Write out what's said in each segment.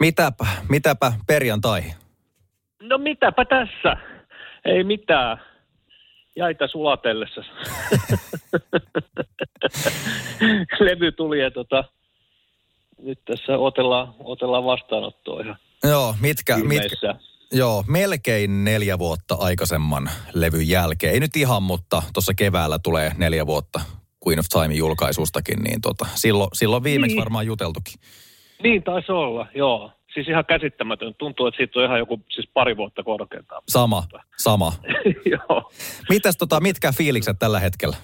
Mitäpä, mitäpä perjantaihin? No mitäpä tässä? Ei mitään. Jäitä sulatellessa. Levy tuli ja tota, nyt tässä otellaan, otellaan vastaanottoa ihan Joo, mitkä, mitkä, joo, melkein neljä vuotta aikaisemman levyn jälkeen. Ei nyt ihan, mutta tuossa keväällä tulee neljä vuotta Queen of Time julkaisustakin, niin tota, silloin, silloin viimeksi Niin. varmaan juteltukin. Niin taisi olla, joo. Siis ihan käsittämätön. Tuntuu, että siitä on ihan joku siis pari vuotta korkeintaan. Sama, sama. joo. Mitäs tota, mitkä fiilikset tällä hetkellä?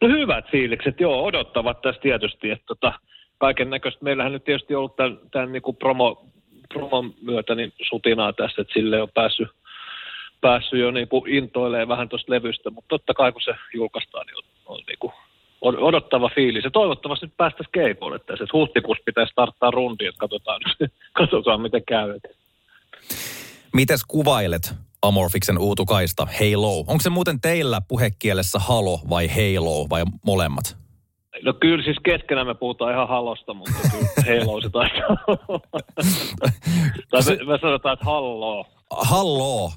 No hyvät fiilikset, joo, odottavat tässä tietysti, että tota, kaiken näköistä. Meillähän nyt tietysti ollut tämän, tämän niin kuin promo, promon myötä niin sutinaa tässä, että sille on päässyt, päässyt jo niin kuin intoilemaan vähän tuosta levystä, mutta totta kai kun se julkaistaan, niin on, on niin kuin odottava fiilis. Ja toivottavasti nyt päästäisiin keikoille tässä, huhtikuussa pitäisi starttaa rundi, että katsotaan, katsotaan miten käy. Mites kuvailet Amorfiksen uutukaista Halo? Onko se muuten teillä puhekielessä Halo vai Halo vai molemmat? No kyllä siis keskenään me puhutaan ihan halosta, mutta kyllä Halo se taitaa. Tai me, me sanotaan, että halloo. Hallo.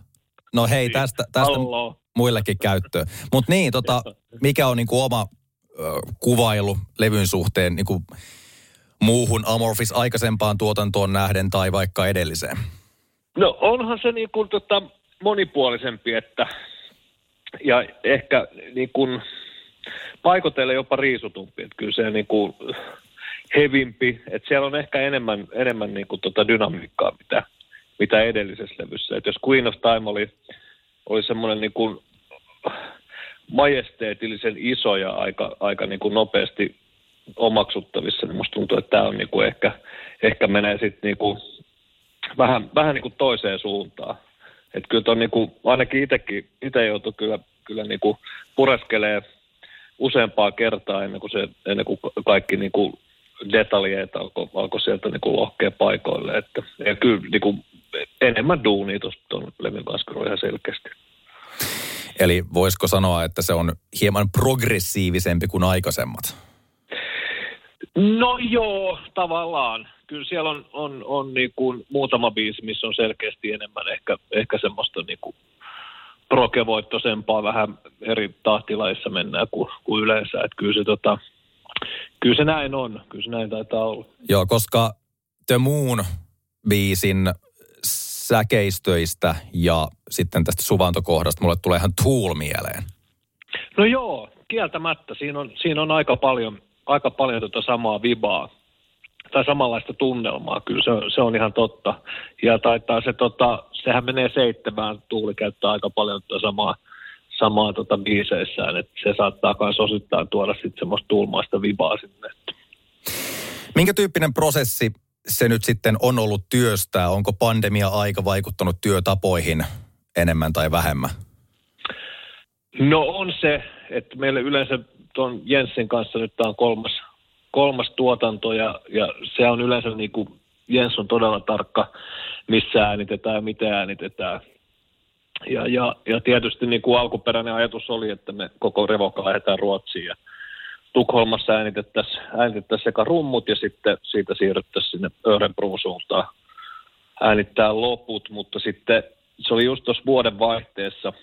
No hei, tästä, tästä Halloo. muillekin käyttöön. Mutta niin, tota, mikä on niinku oma kuvailu levyn suhteen niinku muuhun Amorphis aikaisempaan tuotantoon nähden tai vaikka edelliseen? No onhan se niin kuin tota monipuolisempi, että ja ehkä niin kuin paikoitelle jopa riisutumpi, että kyllä se niin kuin hevimpi, että siellä on ehkä enemmän, enemmän niin kuin tota dynamiikkaa, mitä, mitä edellisessä levyssä. Että jos Queen of Time oli, oli semmoinen niin kuin majesteetillisen iso ja aika, aika niin kuin nopeasti omaksuttavissa, niin musta tuntuu, että tämä on niin kuin ehkä, ehkä menee sitten niin kuin vähän, vähän niin kuin toiseen suuntaan. Että kyllä ton niin kuin, ainakin itsekin, itse joutui kyllä, kyllä niin kuin pureskelee useampaa kertaa ennen kuin, se, ennen kuin kaikki niin kuin detaljeet alkoi, alkoi sieltä niin kuin paikoille. Että, ja kyllä niin kuin, enemmän duunia tuon levyn kanssa kyllä ihan selkeästi. Eli voisiko sanoa, että se on hieman progressiivisempi kuin aikaisemmat? No joo, tavallaan. Kyllä siellä on, on, on niin kuin muutama biisi, missä on selkeästi enemmän ehkä, ehkä semmoista niin kuin prokevoittoisempaa, vähän eri tahtilaissa mennään kuin, kuin yleensä. Että kyllä se, tota, kyllä se näin on, kyllä se näin taitaa olla. Joo, koska The Moon biisin säkeistöistä ja sitten tästä suvantokohdasta mulle tulee ihan Tool mieleen. No joo, kieltämättä. Siinä on, siinä on aika paljon, aika paljon tota samaa vibaa tai samanlaista tunnelmaa, kyllä se, on- se on ihan totta. Ja taitaa se, tota, sehän menee seitsemään, Tuuli käyttää aika paljon tota samaa, samaa tota biiseissään, että se saattaa myös osittain tuoda sitten semmoista tuulmaista vibaa sinne. Minkä tyyppinen prosessi se nyt sitten on ollut työstää? Onko pandemia-aika vaikuttanut työtapoihin enemmän tai vähemmän? No on se, että meille yleensä tuon Jensin kanssa nyt tämä on kolmas, kolmas tuotanto ja, ja se on yleensä niin kuin, Jens on todella tarkka, missä äänitetään ja mitä äänitetään. Ja, ja, ja tietysti niin kuin alkuperäinen ajatus oli, että me koko revoka lähdetään Ruotsiin ja Tukholmassa äänitettäisiin, äänitettäisiin sekä rummut ja sitten siitä siirryttäisiin sinne Örebroon suuntaan äänittää loput, mutta sitten se oli just tuossa vuoden vaihteessa,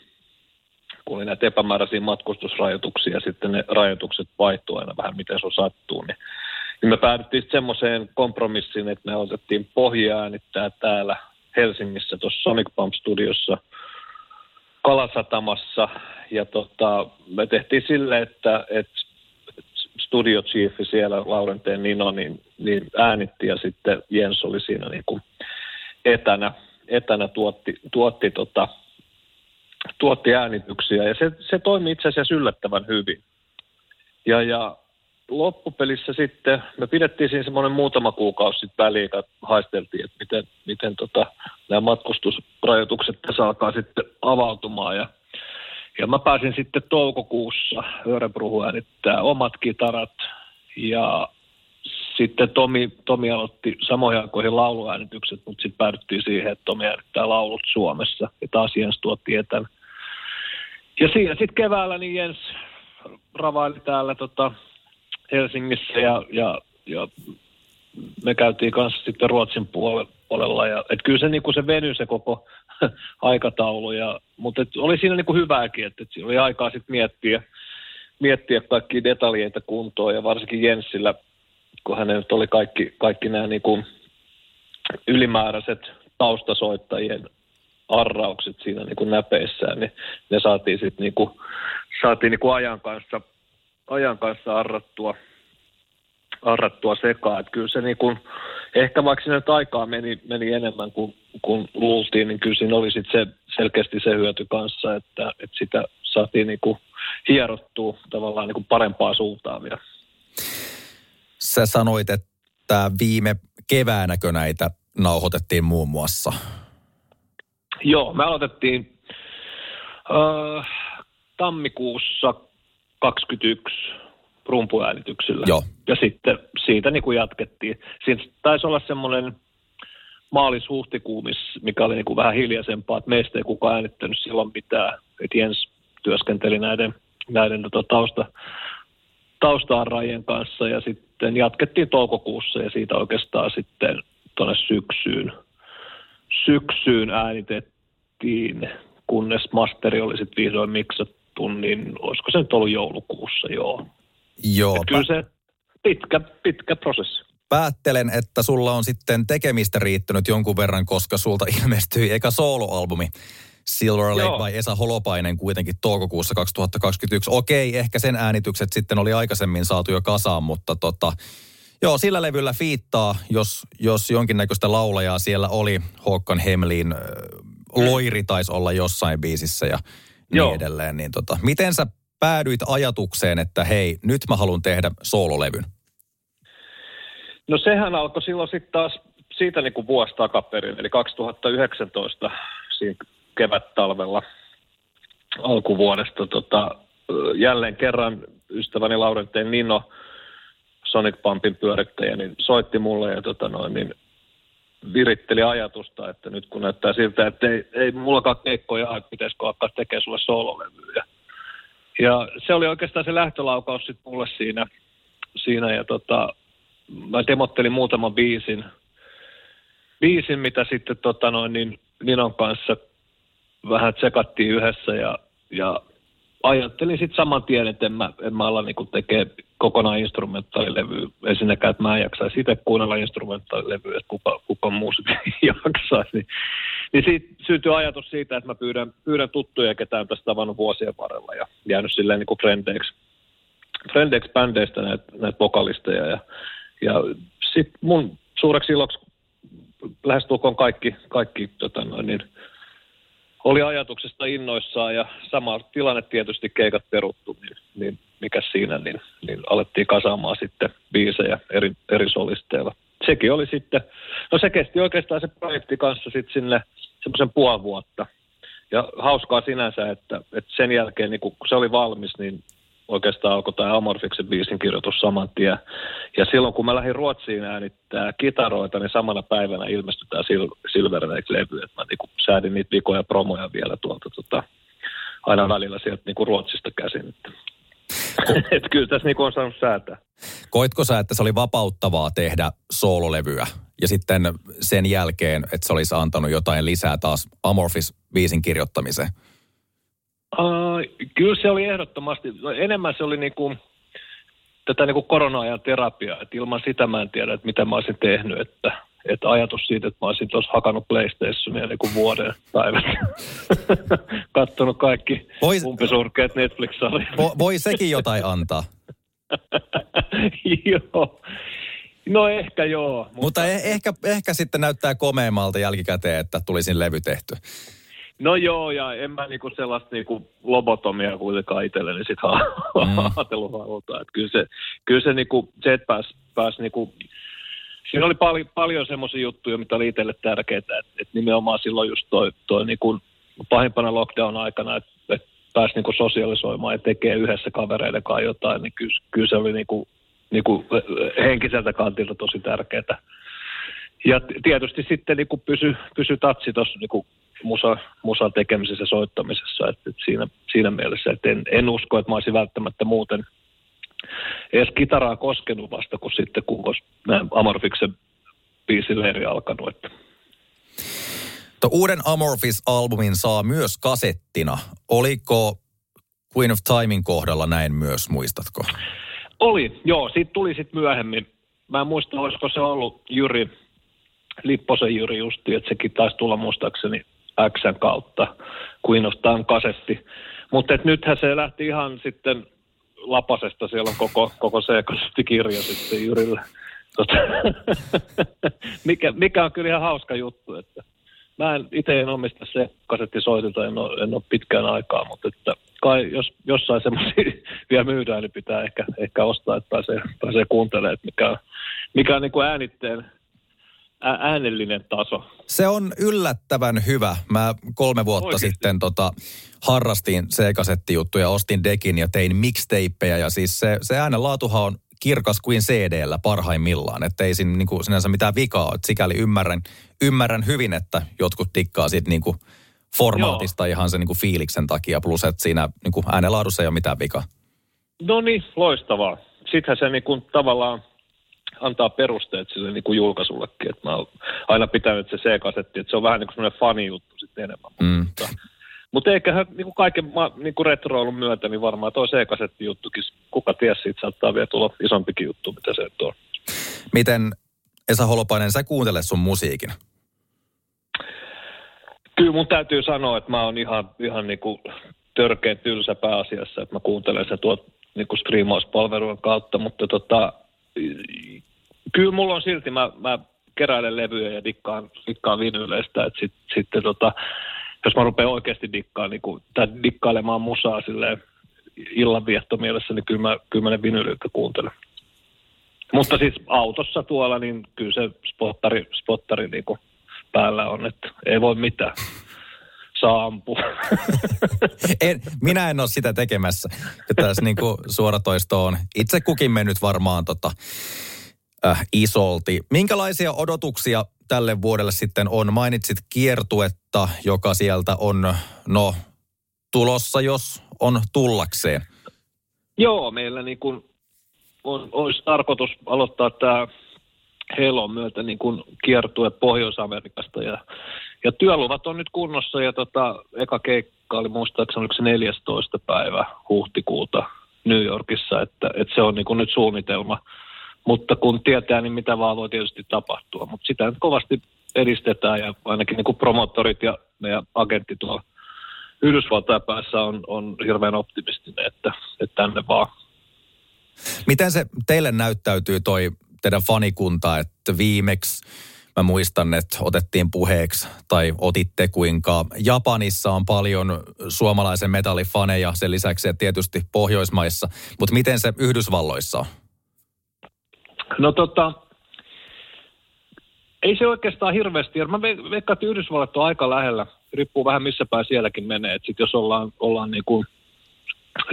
kun oli näitä epämääräisiä matkustusrajoituksia, ja sitten ne rajoitukset vaihtuu aina vähän miten se sattuu, niin, niin me päädyttiin semmoiseen kompromissiin, että me otettiin pohja äänittää täällä Helsingissä tuossa Sonic Pump Studiossa Kalasatamassa, ja tota, me tehtiin sille, että, että studio chief siellä, Laurenteen Nino, niin, niin äänitti, ja sitten Jens oli siinä niin kuin etänä, etänä tuotti, tuotti tota, tuotti äänityksiä ja se, se toimi itse asiassa yllättävän hyvin. Ja, ja loppupelissä sitten, me pidettiin siinä semmoinen muutama kuukausi sitten väliin, että haisteltiin, että miten, miten tota, nämä matkustusrajoitukset tässä alkaa sitten avautumaan. Ja, ja mä pääsin sitten toukokuussa Örebruhun äänittää omat kitarat ja sitten Tomi, Tomi aloitti samoihin aikoihin lauluäänitykset, mutta sitten päädyttiin siihen, että Tomi äänittää laulut Suomessa ja taas Jens tuotti etän. Ja siinä sitten keväällä niin Jens ravaili täällä tota Helsingissä ja, ja, ja me käytiin kanssa sitten Ruotsin puolella. Ja, et kyllä se, niin kuin se venyi se koko aikataulu, ja, mutta et oli siinä niin kuin hyvääkin, että et siinä oli aikaa sitten miettiä, miettiä kaikki detaljeita kuntoon. Ja varsinkin Jenssillä, kun hänellä nyt oli kaikki, kaikki nämä niin kuin ylimääräiset taustasoittajien arraukset siinä niin kuin näpeissään, niin ne saatiin sitten niin kuin, saatiin niin kuin ajan kanssa, ajan kanssa arrattua, arrattua sekaan. Että kyllä se niin kuin, ehkä vaikka sinne aikaa meni, meni enemmän kuin, kuin luultiin, niin kyllä siinä oli sit se, selkeästi se hyöty kanssa, että, että sitä saatiin niin kuin hierottua tavallaan niin kuin parempaa suuntaan vielä. Sä sanoit, että viime keväänäkö näitä nauhoitettiin muun muassa? Joo, me aloitettiin äh, tammikuussa 21 rumpuäänityksellä. Joo. Ja sitten siitä niin kuin jatkettiin. Siinä taisi olla semmoinen maalis-huhtikuu, mikä oli niin kuin vähän hiljaisempaa, että meistä ei kukaan äänittänyt silloin mitään. Että Jens työskenteli näiden, näiden tota, tausta, taustaarraajien kanssa ja sitten jatkettiin toukokuussa ja siitä oikeastaan sitten tuonne syksyyn, syksyyn äänitettiin, kunnes masteri oli sitten vihdoin miksattu, niin olisiko se nyt ollut joulukuussa, joo. Joo. Et kyllä se pitkä, pitkä prosessi. Päättelen, että sulla on sitten tekemistä riittänyt jonkun verran, koska sulta ilmestyi eka soloalbumi Silver Lake Joo. vai Esa Holopainen kuitenkin toukokuussa 2021. Okei, ehkä sen äänitykset sitten oli aikaisemmin saatu jo kasaan, mutta tota, Joo, sillä levyllä fiittaa, jos, jos jonkinnäköistä laulajaa siellä oli. Håkan Hemlin äh, loiri taisi olla jossain biisissä ja niin Joo. edelleen. Niin tota, miten sä päädyit ajatukseen, että hei, nyt mä haluan tehdä soololevyn? No sehän alkoi silloin sitten taas siitä niin kuin vuosi takaperin, eli 2019 siinä kevät-talvella alkuvuodesta. Tota, jälleen kerran ystäväni Laurenteen Nino – Sonic Pumpin pyörittäjä, niin soitti mulle ja tota noin, niin viritteli ajatusta, että nyt kun näyttää siltä, että ei, ei mullakaan keikkoja, että pitäisikö alkaa tekemään sulle sololevyjä. Ja se oli oikeastaan se lähtölaukaus sitten mulle siinä, siinä ja tota, mä demottelin muutaman biisin, biisin mitä sitten tota noin, niin Ninon kanssa vähän tsekattiin yhdessä ja, ja ajattelin sitten saman tien, että en mä, en mä ala niin tekee kokonaan instrumentaalilevy. Ensinnäkään, että mä en jaksaisi itse kuunnella instrumentaalilevyä, että kuka, kuka muu sitten jaksaisi. Niin, niin siitä syntyi ajatus siitä, että mä pyydän, pyydän tuttuja, ketään tästä tavannut vuosien varrella ja jäänyt silleen niin kuin frendeiksi, frendeiksi bändeistä näitä, näitä vokalisteja. Ja, ja sitten mun suureksi iloksi lähestulkoon kaikki, kaikki tota noin, niin, oli ajatuksesta innoissaan ja sama tilanne tietysti keikat peruttu, niin, niin mikä siinä, niin, niin alettiin kasaamaan sitten biisejä eri, eri solisteilla. Sekin oli sitten, no se kesti oikeastaan se projekti kanssa sitten sinne semmoisen puoli vuotta. Ja hauskaa sinänsä, että, että sen jälkeen niin kun se oli valmis, niin oikeastaan alkoi tämä Amorfiksen biisin kirjoitus saman tien. Ja silloin kun mä lähdin Ruotsiin äänittää kitaroita, niin samana päivänä ilmestyi tämä Sil- Silver Lake-levy. Että mä niin säädin niitä vikoja promoja vielä tuolta tota, aina välillä sieltä niin Ruotsista käsin. Että kyllä tässä niin on saanut säätää. Koitko sä, että se oli vapauttavaa tehdä soololevyä ja sitten sen jälkeen, että se olisi antanut jotain lisää taas Amorphis biisin kirjoittamiseen? Uh, kyllä se oli ehdottomasti. Enemmän se oli niin kuin, tätä niin kuin korona-ajan terapiaa. Että ilman sitä mä en tiedä, että mitä mä olisin tehnyt. Että että ajatus siitä, että mä olisin tuossa hakannut PlayStationia niin kuin vuoden päivät. Kattonut kaikki vois, umpisurkeet Netflix-sarjat. Vo, voi sekin jotain antaa. joo. No ehkä joo. Mutta, mutta eh, ehkä, ehkä sitten näyttää komeammalta jälkikäteen, että tulisin levy tehty. No joo, ja en mä niinku sellaista niinku lobotomia kuitenkaan itselleni sit mm. ajatellut haluta. Että kyllä se, kyllä se, niinku, se että pääsi pääs niinku siinä oli pal- paljon semmoisia juttuja, mitä oli itselle tärkeää, että, että nimenomaan silloin just toi, toi niin kuin pahimpana lockdown-aikana, että, että pääsi niin kuin ja tekee yhdessä kavereiden kanssa jotain, niin kyllä, kyllä se oli niin kuin, niin kuin henkiseltä kantilta tosi tärkeää. Ja tietysti sitten niin pysy, pysy tatsi tuossa niin musa, musan tekemisessä ja soittamisessa, että, että siinä, siinä mielessä, että en, en usko, että mä olisin välttämättä muuten, edes kitaraa koskenut vasta, kun sitten kun Amorfiksen biisileiri alkanut. Että. Tuo uuden Amorphis-albumin saa myös kasettina. Oliko Queen of Timein kohdalla näin myös, muistatko? Oli, joo. Siitä tuli sitten myöhemmin. Mä en muista, olisiko se ollut Jyri, Lipposen Jyri justi, että sekin taisi tulla muistaakseni Xn kautta Queen of Time kasetti. Mutta nythän se lähti ihan sitten lapasesta, siellä on koko, koko C-kasettikirja sitten Jyrillä. Tota, mikä, mikä on kyllä ihan hauska juttu, että mä en itse en omista se kasettisoitilta, en ole, en ole pitkään aikaa, mutta että kai jos jossain semmoisia vielä myydään, niin pitää ehkä, ehkä ostaa, että pääsee, pääsee kuuntelemaan, että mikä, mikä on niin kuin äänitteen äänellinen taso. Se on yllättävän hyvä. Mä kolme vuotta Oikeasti. sitten tota, harrastin C-kasettijuttuja, ostin dekin ja tein mixtapeja. Ja siis se, se äänenlaatuhan on kirkas kuin CD-llä parhaimmillaan. Että ei siinä niin kuin, sinänsä mitään vikaa ole. Sikäli ymmärrän, ymmärrän hyvin, että jotkut tikkaa siitä niin kuin formaatista Joo. ihan se niin kuin fiiliksen takia. Plus, että siinä niin kuin äänenlaadussa ei ole mitään vikaa. No niin, loistavaa. Sittenhän se niin kuin tavallaan antaa perusteet sille niin kuin julkaisullekin. Että mä oon aina pitänyt se C-kasetti, että se on vähän niin kuin semmoinen fani-juttu sitten enemmän. Mm. Mutta, mutta eiköhän niin kuin kaiken niin kuin retroilun myötä, niin varmaan tuo C-kasetti-juttukin, kuka ties siitä saattaa vielä tulla isompikin juttu, mitä se on. Miten Esa Holopainen, sä kuuntelet sun musiikin? Kyllä mun täytyy sanoa, että mä oon ihan, ihan niin kuin törkeän tylsä pääasiassa, että mä kuuntelen sen tuot niin kuin striimauspalvelujen kautta, mutta tota, kyllä mulla on silti, mä, mä keräilen levyjä ja dikkaan, dikkaan vinyleistä, että sit, sitten tota, jos mä rupean oikeasti dikkaan, niin kuin, tai dikkailemaan musaa silleen illanvietto mielessä, niin kyllä mä, kyllä mä ne vinyliltä kuuntelen. Mutta siis autossa tuolla, niin kyllä se spottari, spottari niin kuin päällä on, että ei voi mitään. Saa ampua. en, minä en ole sitä tekemässä. Tässä niin kuin suoratoisto on itse kukin mennyt varmaan tota, äh, isolti. Minkälaisia odotuksia tälle vuodelle sitten on? Mainitsit kiertuetta, joka sieltä on no, tulossa, jos on tullakseen. Joo, meillä niin kuin on, olisi tarkoitus aloittaa tämä Helon myötä niin kuin kiertue Pohjois-Amerikasta ja, ja työluvat on nyt kunnossa ja tota, eka keikka oli muistaakseni se 14. päivä huhtikuuta New Yorkissa, että, että se on niin kuin nyt suunnitelma. Mutta kun tietää, niin mitä vaan voi tietysti tapahtua. Mutta sitä nyt kovasti edistetään ja ainakin niin kuin promottorit ja meidän agentti tuolla Yhdysvaltain päässä on, on hirveän optimistinen, että, että tänne vaan. Miten se teille näyttäytyy toi teidän fanikunta, että viimeksi mä muistan, että otettiin puheeksi tai otitte kuinka Japanissa on paljon suomalaisen metallifaneja sen lisäksi, että tietysti Pohjoismaissa, mutta miten se Yhdysvalloissa on? No tota, ei se oikeastaan hirveästi. Mä veikkaan, että Yhdysvallat on aika lähellä. Riippuu vähän missä päin sielläkin menee. Et sit jos ollaan, ollaan niin kuin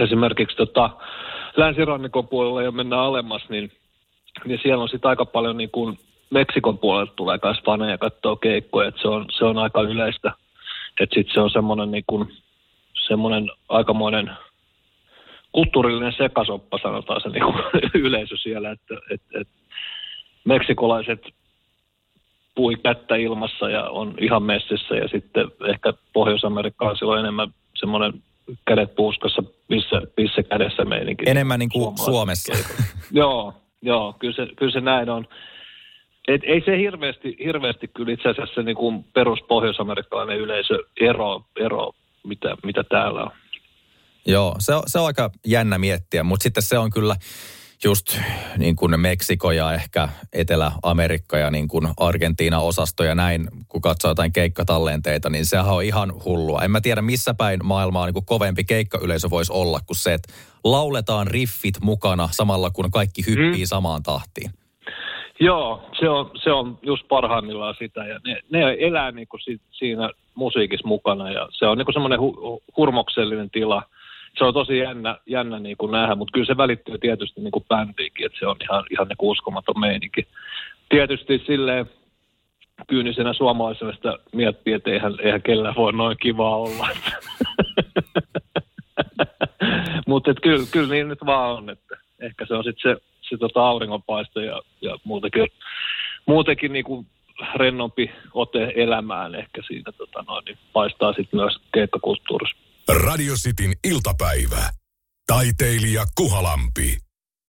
esimerkiksi tota, länsirannikon puolella ja mennään alemmas, niin niin siellä on sitten aika paljon niin kuin Meksikon puolelta tulee myös faneja katsoa keikkoja, että se on, se on aika yleistä. Että sitten se on semmoinen niin aikamoinen kulttuurillinen sekasoppa, sanotaan se niin kuin yleisö siellä, että, että, että meksikolaiset pui kättä ilmassa ja on ihan messissä ja sitten ehkä Pohjois-Amerikkaisilla on enemmän semmoinen kädet puuskassa, missä, missä kädessä meininki. Enemmän niin kuin Suomessa. Joo, Joo, kyllä se, kyllä se näin on. Et ei se hirveästi, hirveästi kyllä itse asiassa niin kuin peruspohjois-amerikkalainen yleisö ero, ero mitä, mitä täällä on. Joo, se on, se on aika jännä miettiä, mutta sitten se on kyllä just niin kuin Meksiko ja ehkä Etelä-Amerikka ja niin kuin Argentiina-osasto ja näin, kun katsoo jotain keikkatallenteita, niin sehän on ihan hullua. En mä tiedä, missä päin maailmaa niin kuin kovempi keikkayleisö voisi olla kuin se, että lauletaan riffit mukana samalla kun kaikki hyppii mm. samaan tahtiin. Joo, se on, se on just parhaimmillaan sitä ja ne, ne elää niin kuin si, siinä musiikissa mukana ja se on niin kuin semmoinen hu, hurmoksellinen tila. Se on tosi jännä, jännä niin kuin nähdä, mutta kyllä se välittyy tietysti niin kuin bändiinkin, että se on ihan, ihan niin kuin uskomaton meininki. Tietysti silleen kyynisenä suomalaisena sitä miettii, että eihän, eihän kellään voi noin kivaa olla. Mutta kyllä, kyllä niin nyt vaan on, että ehkä se on sitten se, se tota auringonpaisto ja, ja muutenkin, muutenkin niin kuin rennompi ote elämään ehkä siinä tota noin, niin paistaa sitten myös keikkakulttuurissa. Radio Cityn iltapäivä. Taiteilija Kuhalampi.